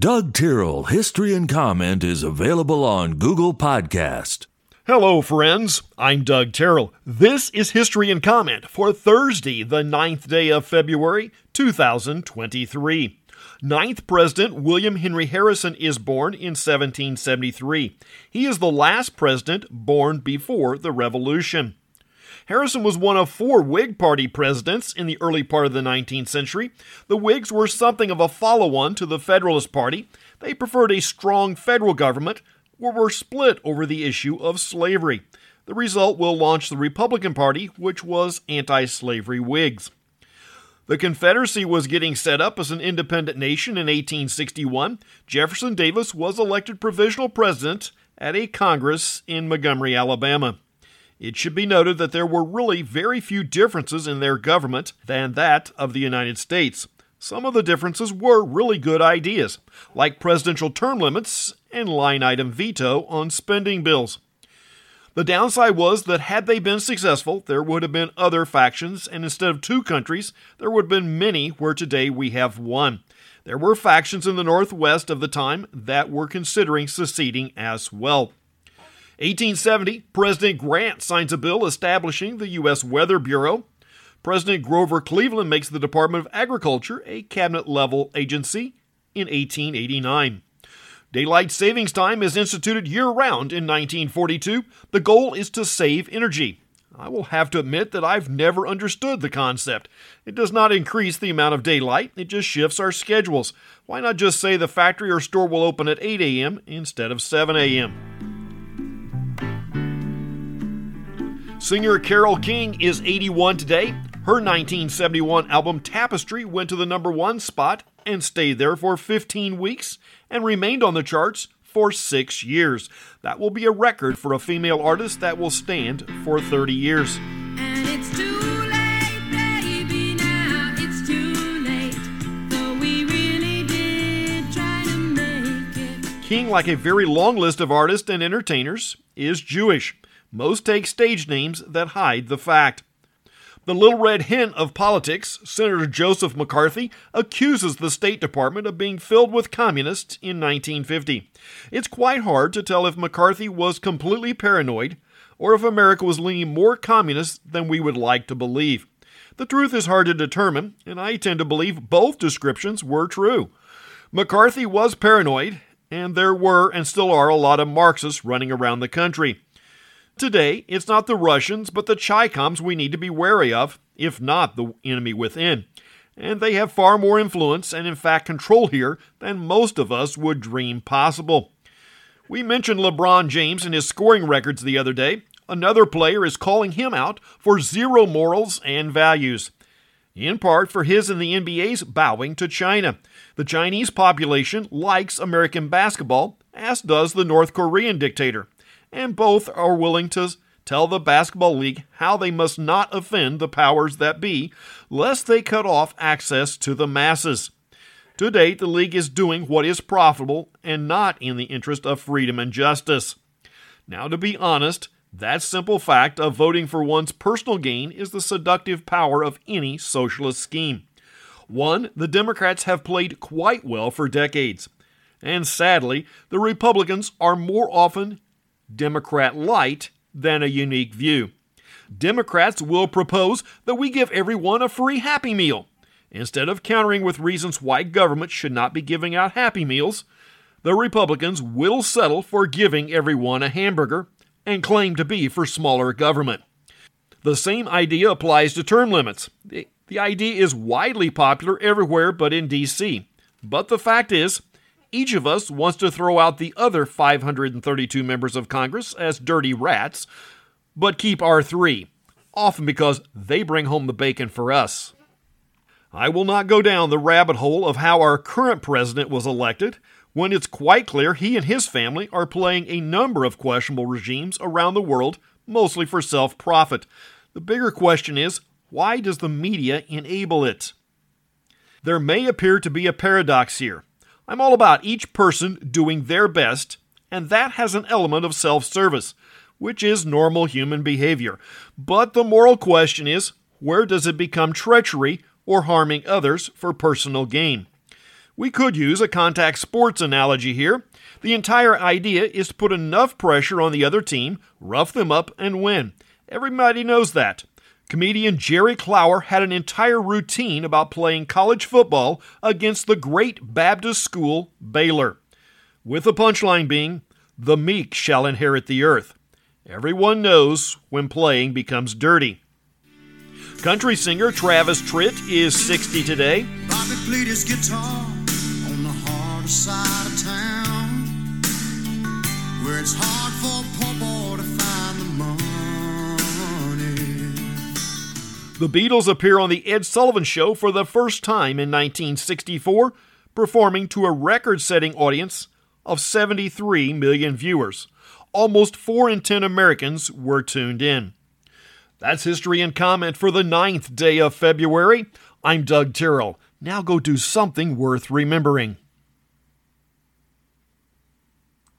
Doug Tyrrell History and Comment is available on Google Podcast. Hello, friends. I'm Doug Terrell. This is History and Comment for Thursday, the 9th day of February, 2023. Ninth President William Henry Harrison is born in 1773. He is the last president born before the Revolution. Harrison was one of four Whig Party presidents in the early part of the 19th century. The Whigs were something of a follow on to the Federalist Party. They preferred a strong federal government, or were split over the issue of slavery. The result will launch the Republican Party, which was anti slavery Whigs. The Confederacy was getting set up as an independent nation in 1861. Jefferson Davis was elected provisional president at a Congress in Montgomery, Alabama. It should be noted that there were really very few differences in their government than that of the United States. Some of the differences were really good ideas, like presidential term limits and line item veto on spending bills. The downside was that had they been successful, there would have been other factions, and instead of two countries, there would have been many where today we have one. There were factions in the Northwest of the time that were considering seceding as well. 1870, President Grant signs a bill establishing the U.S. Weather Bureau. President Grover Cleveland makes the Department of Agriculture a cabinet level agency in 1889. Daylight savings time is instituted year round in 1942. The goal is to save energy. I will have to admit that I've never understood the concept. It does not increase the amount of daylight, it just shifts our schedules. Why not just say the factory or store will open at 8 a.m. instead of 7 a.m.? Singer Carole King is 81 today. Her 1971 album Tapestry went to the number one spot and stayed there for 15 weeks and remained on the charts for six years. That will be a record for a female artist that will stand for 30 years. King, like a very long list of artists and entertainers, is Jewish. Most take stage names that hide the fact. The little red hen of politics, Senator Joseph McCarthy, accuses the State Department of being filled with communists in 1950. It's quite hard to tell if McCarthy was completely paranoid or if America was leaning more communist than we would like to believe. The truth is hard to determine, and I tend to believe both descriptions were true. McCarthy was paranoid, and there were and still are a lot of Marxists running around the country. Today, it's not the Russians, but the Chicoms we need to be wary of, if not the enemy within. And they have far more influence and, in fact, control here than most of us would dream possible. We mentioned LeBron James and his scoring records the other day. Another player is calling him out for zero morals and values, in part for his and the NBA's bowing to China. The Chinese population likes American basketball, as does the North Korean dictator and both are willing to tell the basketball league how they must not offend the powers that be, lest they cut off access to the masses. To date, the league is doing what is profitable and not in the interest of freedom and justice. Now, to be honest, that simple fact of voting for one's personal gain is the seductive power of any socialist scheme. One, the Democrats have played quite well for decades. And sadly, the Republicans are more often Democrat light than a unique view. Democrats will propose that we give everyone a free Happy Meal. Instead of countering with reasons why government should not be giving out Happy Meals, the Republicans will settle for giving everyone a hamburger and claim to be for smaller government. The same idea applies to term limits. The, idea is widely popular everywhere but in D.C. But the fact is, each of us wants to throw out the other 532 members of Congress as dirty rats, but keep our three, often because they bring home the bacon for us. I will not go down the rabbit hole of how our current president was elected when it's quite clear he and his family are playing a number of questionable regimes around the world, mostly for self profit. The bigger question is why does the media enable it? There may appear to be a paradox here. I'm all about each person doing their best, and that has an element of self service, which is normal human behavior. But the moral question is where does it become treachery or harming others for personal gain? We could use a contact sports analogy here. The entire idea is to put enough pressure on the other team, rough them up, and win. Everybody knows that. Comedian Jerry Clower had an entire routine about playing college football against the great Baptist school, Baylor. With the punchline being, the meek shall inherit the earth. Everyone knows when playing becomes dirty. Country singer Travis Tritt is 60 today. Bobby played his guitar on the side of town, where it's hard for The Beatles appear on The Ed Sullivan Show for the first time in 1964, performing to a record setting audience of 73 million viewers. Almost 4 in 10 Americans were tuned in. That's history and comment for the ninth day of February. I'm Doug Terrell. Now go do something worth remembering.